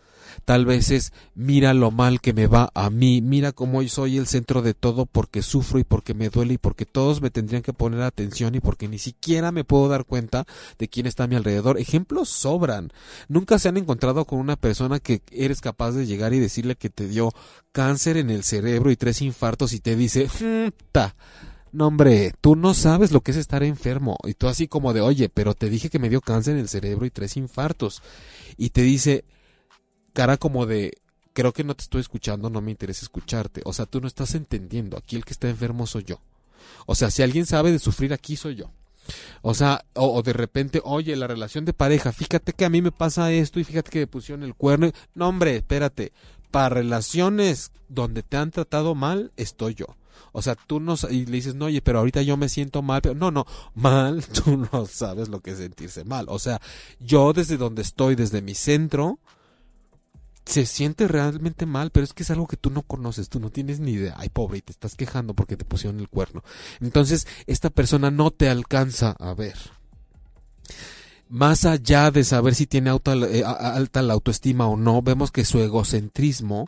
Tal vez es mira lo mal que me va a mí, mira cómo soy el centro de todo porque sufro y porque me duele y porque todos me tendrían que poner atención y porque ni siquiera me puedo dar cuenta de quién está a mi alrededor. Ejemplos sobran. Nunca se han encontrado con una persona que eres capaz de llegar y decirle que te dio cáncer en el cerebro y tres infartos y te dice, ta. No, hombre, tú no sabes lo que es estar enfermo. Y tú así como de, oye, pero te dije que me dio cáncer en el cerebro y tres infartos. Y te dice, cara como de, creo que no te estoy escuchando, no me interesa escucharte. O sea, tú no estás entendiendo. Aquí el que está enfermo soy yo. O sea, si alguien sabe de sufrir aquí soy yo. O sea, o, de repente, oye, la relación de pareja, fíjate que a mí me pasa esto y fíjate que me pusieron el cuerno. No, hombre, espérate. Para relaciones donde te han tratado mal, estoy yo. O sea, tú no y le dices, no, oye, pero ahorita yo me siento mal, pero no, no, mal, tú no sabes lo que es sentirse mal. O sea, yo desde donde estoy, desde mi centro, se siente realmente mal, pero es que es algo que tú no conoces, tú no tienes ni idea. Ay, pobre, y te estás quejando porque te pusieron el cuerno. Entonces, esta persona no te alcanza a ver. Más allá de saber si tiene alta, eh, alta la autoestima o no, vemos que su egocentrismo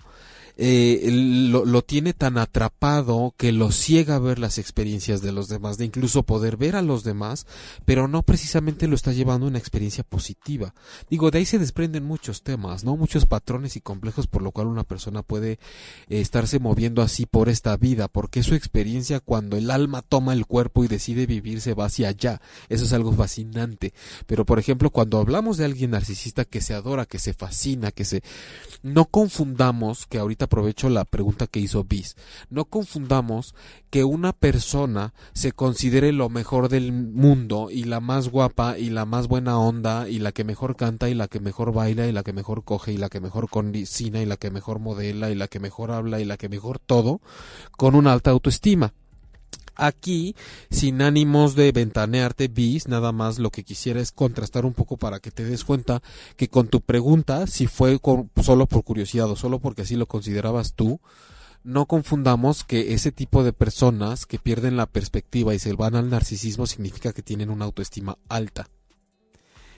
eh, lo, lo, tiene tan atrapado que lo ciega a ver las experiencias de los demás, de incluso poder ver a los demás, pero no precisamente lo está llevando a una experiencia positiva. Digo, de ahí se desprenden muchos temas, ¿no? Muchos patrones y complejos por lo cual una persona puede eh, estarse moviendo así por esta vida, porque su experiencia cuando el alma toma el cuerpo y decide vivir se va hacia allá. Eso es algo fascinante. Pero, por ejemplo, cuando hablamos de alguien narcisista que se adora, que se fascina, que se... No confundamos que ahorita aprovecho la pregunta que hizo Bis. No confundamos que una persona se considere lo mejor del mundo y la más guapa y la más buena onda y la que mejor canta y la que mejor baila y la que mejor coge y la que mejor condicina y la que mejor modela y la que mejor habla y la que mejor todo con una alta autoestima. Aquí, sin ánimos de ventanearte, bis, nada más lo que quisiera es contrastar un poco para que te des cuenta que con tu pregunta, si fue solo por curiosidad o solo porque así lo considerabas tú, no confundamos que ese tipo de personas que pierden la perspectiva y se van al narcisismo significa que tienen una autoestima alta.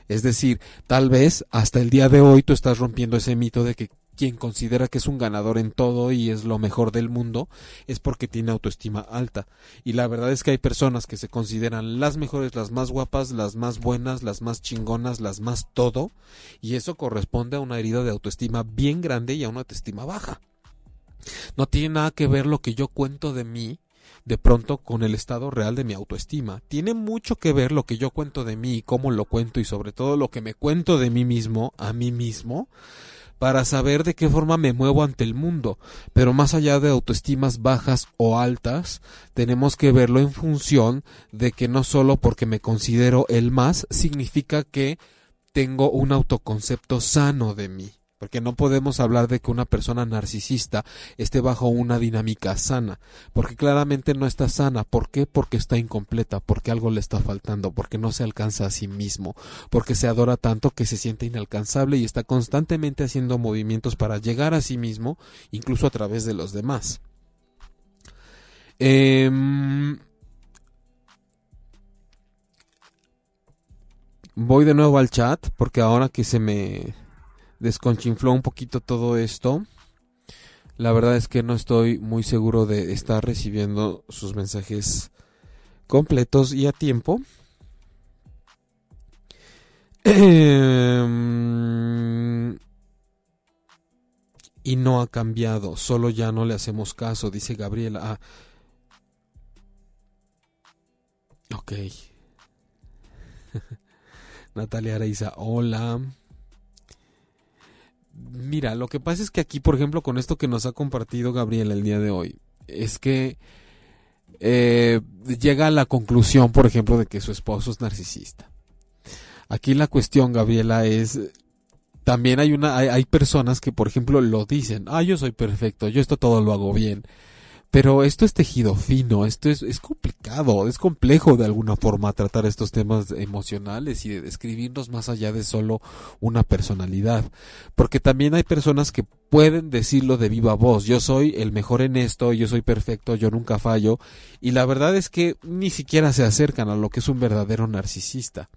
Es decir, tal vez hasta el día de hoy tú estás rompiendo ese mito de que quien considera que es un ganador en todo y es lo mejor del mundo es porque tiene autoestima alta. Y la verdad es que hay personas que se consideran las mejores, las más guapas, las más buenas, las más chingonas, las más todo, y eso corresponde a una herida de autoestima bien grande y a una autoestima baja. No tiene nada que ver lo que yo cuento de mí de pronto con el estado real de mi autoestima. Tiene mucho que ver lo que yo cuento de mí cómo lo cuento y sobre todo lo que me cuento de mí mismo a mí mismo para saber de qué forma me muevo ante el mundo. Pero más allá de autoestimas bajas o altas, tenemos que verlo en función de que no solo porque me considero el más significa que tengo un autoconcepto sano de mí porque no podemos hablar de que una persona narcisista esté bajo una dinámica sana, porque claramente no está sana. ¿Por qué? Porque está incompleta, porque algo le está faltando, porque no se alcanza a sí mismo, porque se adora tanto que se siente inalcanzable y está constantemente haciendo movimientos para llegar a sí mismo, incluso a través de los demás. Em, voy de nuevo al chat porque ahora que se me desconchinfló un poquito todo esto. La verdad es que no estoy muy seguro de estar recibiendo sus mensajes completos y a tiempo. Em, y no ha cambiado, solo ya no le hacemos caso, dice Gabriela. Ah. Ok. Natalia Areiza, hola. Mira, lo que pasa es que aquí, por ejemplo, con esto que nos ha compartido Gabriela el día de hoy, es que eh, llega a la conclusión, por ejemplo, de que su esposo es narcisista. Aquí la cuestión, Gabriela, es también hay una hay, hay, personas que, por ejemplo, lo dicen, ah, yo soy perfecto, yo esto todo lo hago bien. Pero esto es tejido fino, esto es, es complicado, es complejo de alguna forma tratar estos temas emocionales y de describirnos más allá de solo una personalidad. Porque también hay personas que pueden decirlo de viva voz, yo soy el mejor en esto, yo soy perfecto, yo nunca fallo, y la verdad es que ni siquiera se acercan a lo que es un verdadero narcisista.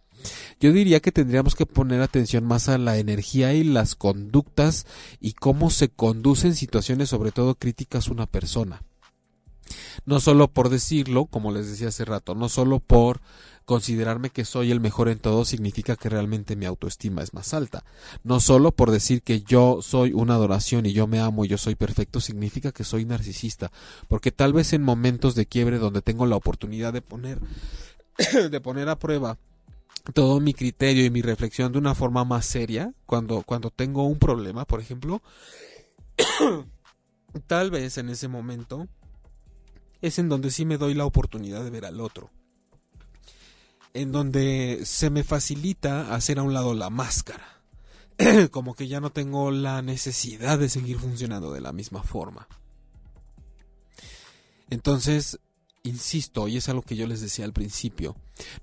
Yo diría que tendríamos que poner atención más a la energía y las conductas y cómo se conducen situaciones sobre todo críticas una persona. No solo por decirlo, como les decía hace rato, no solo por considerarme que soy el mejor en todo significa que realmente mi autoestima es más alta. No solo por decir que yo soy una adoración y yo me amo y yo soy perfecto significa que soy narcisista, porque tal vez en momentos de quiebre donde tengo la oportunidad de poner de poner a prueba todo mi criterio y mi reflexión de una forma más seria, cuando cuando tengo un problema, por ejemplo, tal vez en ese momento es en donde sí me doy la oportunidad de ver al otro. en donde se me facilita hacer a un lado la máscara. Como que ya no tengo la necesidad de seguir funcionando de la misma forma. Entonces, insisto, y es algo que yo les decía al principio,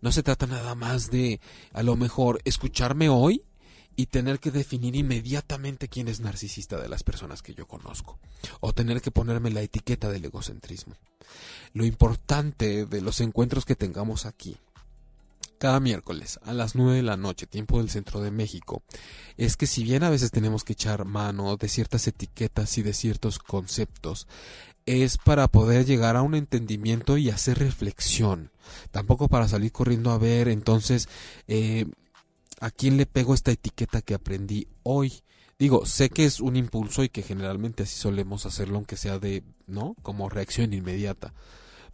no se trata nada más de a lo mejor escucharme hoy y tener que definir inmediatamente quién es narcisista de las personas que yo conozco, o tener que ponerme la etiqueta del egocentrismo. Lo importante de los encuentros que tengamos aquí, cada miércoles a las 9 de la noche, tiempo del centro de México, es que si bien a veces tenemos que echar mano de ciertas etiquetas y de ciertos conceptos, es para poder llegar a un entendimiento y hacer reflexión. Tampoco para salir corriendo a ver entonces eh, a quién le pego esta etiqueta que aprendí hoy. Digo, sé que es un impulso y que generalmente así solemos hacerlo, aunque sea de, ¿no? Como reacción inmediata.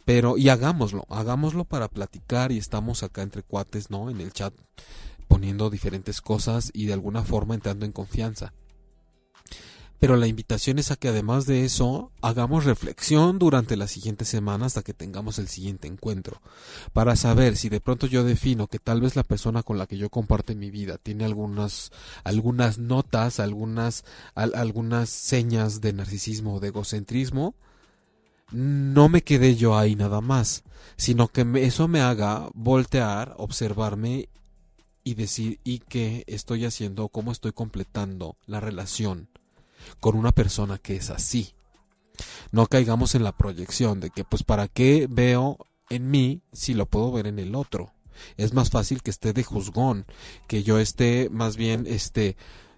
Pero, y hagámoslo, hagámoslo para platicar y estamos acá entre cuates, ¿no? En el chat poniendo diferentes cosas y de alguna forma entrando en confianza. Pero la invitación es a que además de eso hagamos reflexión durante la siguiente semana hasta que tengamos el siguiente encuentro, para saber si de pronto yo defino que tal vez la persona con la que yo comparto mi vida tiene algunas, algunas notas, algunas, algunas señas de narcisismo o de egocentrismo, no me quedé yo ahí nada más, sino que eso me haga voltear, observarme y decir y qué estoy haciendo, cómo estoy completando la relación con una persona que es así. No caigamos en la proyección de que pues para qué veo en mí si lo puedo ver en el otro. Es más fácil que esté de juzgón, que yo esté más bien este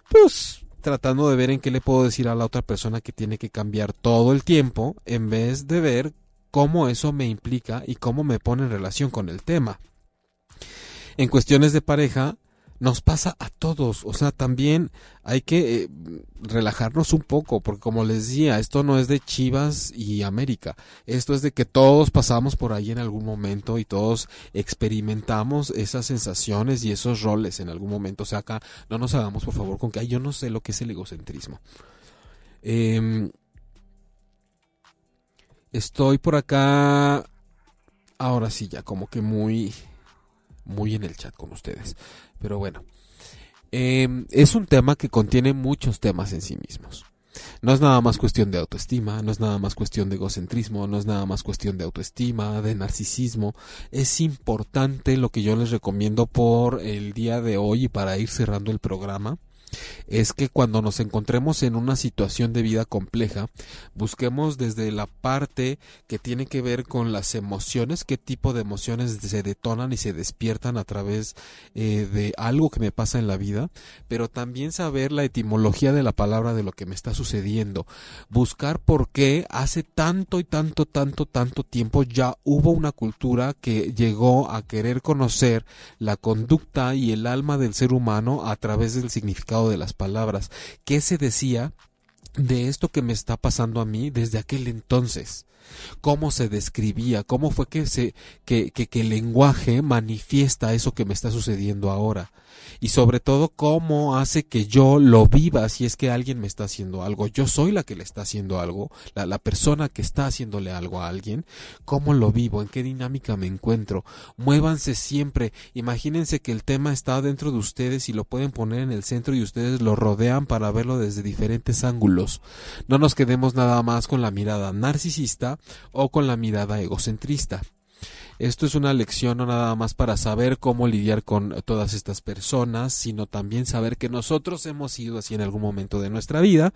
pues tratando de ver en qué le puedo decir a la otra persona que tiene que cambiar todo el tiempo en vez de ver cómo eso me implica y cómo me pone en relación con el tema. En cuestiones de pareja, nos pasa a todos, o sea, también hay que eh, relajarnos un poco, porque como les decía, esto no es de Chivas y América, esto es de que todos pasamos por ahí en algún momento y todos experimentamos esas sensaciones y esos roles en algún momento, o sea, acá no nos hagamos por favor con que yo no sé lo que es el egocentrismo. Em, estoy por acá, ahora sí, ya como que muy, muy en el chat con ustedes. Pero bueno, em, es un tema que contiene muchos temas en sí mismos. No es nada más cuestión de autoestima, no es nada más cuestión de egocentrismo, no es nada más cuestión de autoestima, de narcisismo. Es importante lo que yo les recomiendo por el día de hoy y para ir cerrando el programa es que cuando nos encontremos en una situación de vida compleja, busquemos desde la parte que tiene que ver con las emociones, qué tipo de emociones se detonan y se despiertan a través eh, de algo que me pasa en la vida, pero también saber la etimología de la palabra de lo que me está sucediendo, buscar por qué hace tanto y tanto, tanto, tanto tiempo ya hubo una cultura que llegó a querer conocer la conducta y el alma del ser humano a través del significado de las palabras. ¿Qué se decía de esto que me está pasando a mí desde aquel entonces? cómo se describía, cómo fue que, se, que, que, que, el lenguaje manifiesta eso que me está sucediendo ahora y sobre todo cómo hace que yo lo viva si es que alguien me está haciendo algo. Yo soy la que le está haciendo algo, la, la persona que está haciéndole algo a alguien. ¿Cómo lo vivo? ¿En qué dinámica me encuentro? Muévanse siempre. Imagínense que el tema está dentro de ustedes y lo pueden poner en el centro y ustedes lo rodean para verlo desde diferentes ángulos. No nos quedemos nada más con la mirada narcisista o con la mirada egocentrista. Esto es una lección no nada más para saber cómo lidiar con todas estas personas, sino también saber que nosotros hemos sido así en algún momento de nuestra vida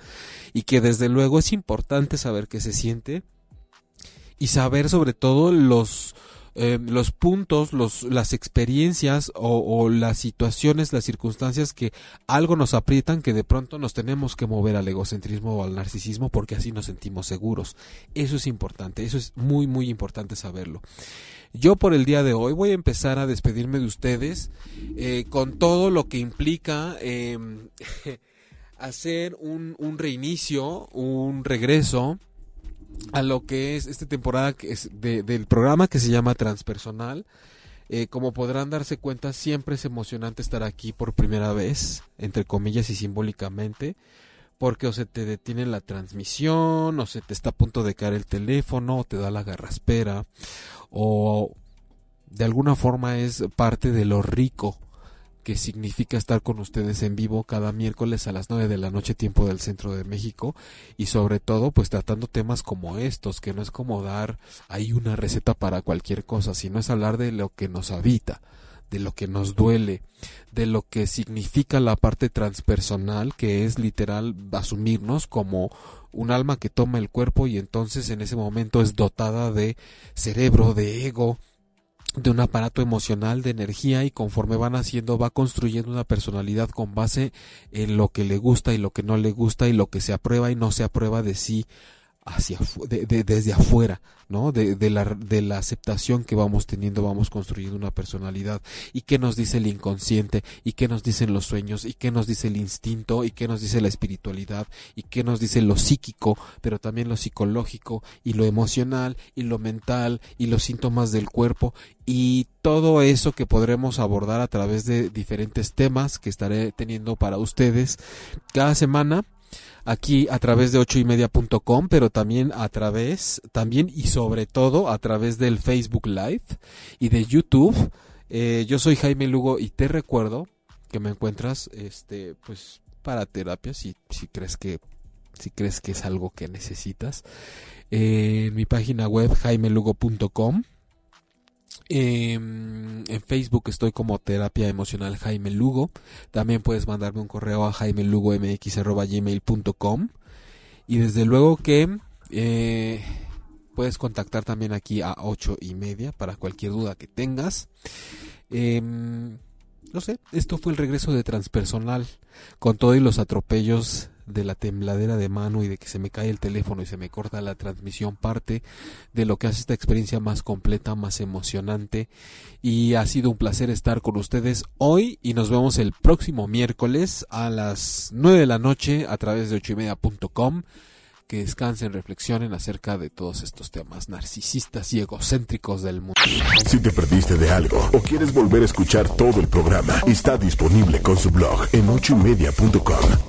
y que desde luego es importante saber qué se siente y saber sobre todo los eh, los puntos, los, las experiencias o, las situaciones, las circunstancias que algo nos aprietan que de pronto nos tenemos que mover al egocentrismo o al narcisismo porque así nos sentimos seguros. Eso es importante, eso es muy muy importante saberlo. Yo por el día de hoy voy a empezar a despedirme de ustedes eh, con todo lo que implica eh, hacer un, un, reinicio, un regreso a lo que es esta temporada es de, del programa que se llama Transpersonal. Eh, como podrán darse cuenta, siempre es emocionante estar aquí por primera vez, entre comillas y simbólicamente porque o se te detiene la transmisión, o se te está a punto de caer el teléfono, o te da la garraspera, o de alguna forma es parte de lo rico que significa estar con ustedes en vivo cada miércoles a las 9 de la noche tiempo del centro de México y sobre todo pues tratando temas como estos que no es como dar ahí una receta para cualquier cosa sino es hablar de lo que nos habita de lo que nos duele, de lo que significa la parte transpersonal, que es literal asumirnos como un alma que toma el cuerpo y entonces en ese momento es dotada de cerebro, de ego, de un aparato emocional, de energía y conforme van haciendo va construyendo una personalidad con base en lo que le gusta y lo que no le gusta y lo que se aprueba y no se aprueba de sí hacia de, desde afuera, ¿no? De, de, la, de la aceptación que vamos teniendo, vamos construyendo una personalidad. ¿Y qué nos dice el inconsciente? ¿Y qué nos dicen los sueños? ¿Y qué nos dice el instinto? ¿Y qué nos dice la espiritualidad? ¿Y qué nos dice lo psíquico, pero también lo psicológico y lo emocional y lo mental y los síntomas del cuerpo? Y todo eso que podremos abordar a través de diferentes temas que estaré teniendo para ustedes cada semana aquí a través de ochoymedia.com, pero también a través, también y sobre todo a través del Facebook Live y de YouTube. Eh, yo soy Jaime Lugo y te recuerdo que me encuentras, este, pues, para terapia, si, si crees que, si crees que es algo que necesitas. En mi página web jaimelugo.com en Facebook estoy como Terapia Emocional Jaime Lugo. También puedes mandarme un correo a jaimelugomx.gmail.com Y desde luego que eh, puedes contactar también aquí a ocho y media para cualquier duda que tengas. Em, no sé, esto fue el regreso de Transpersonal con todo y los atropellos de la tembladera de mano y de que se me cae el teléfono y se me corta la transmisión parte de lo que hace esta experiencia más completa, más emocionante. Y ha sido un placer estar con ustedes hoy y nos vemos el próximo miércoles a las 9 de la noche a través de ochoymedia.com que descansen, reflexionen acerca de todos estos temas narcisistas y egocéntricos del mundo. Si te perdiste de algo o quieres volver a escuchar todo el programa, está disponible con su blog en ochoymedia.com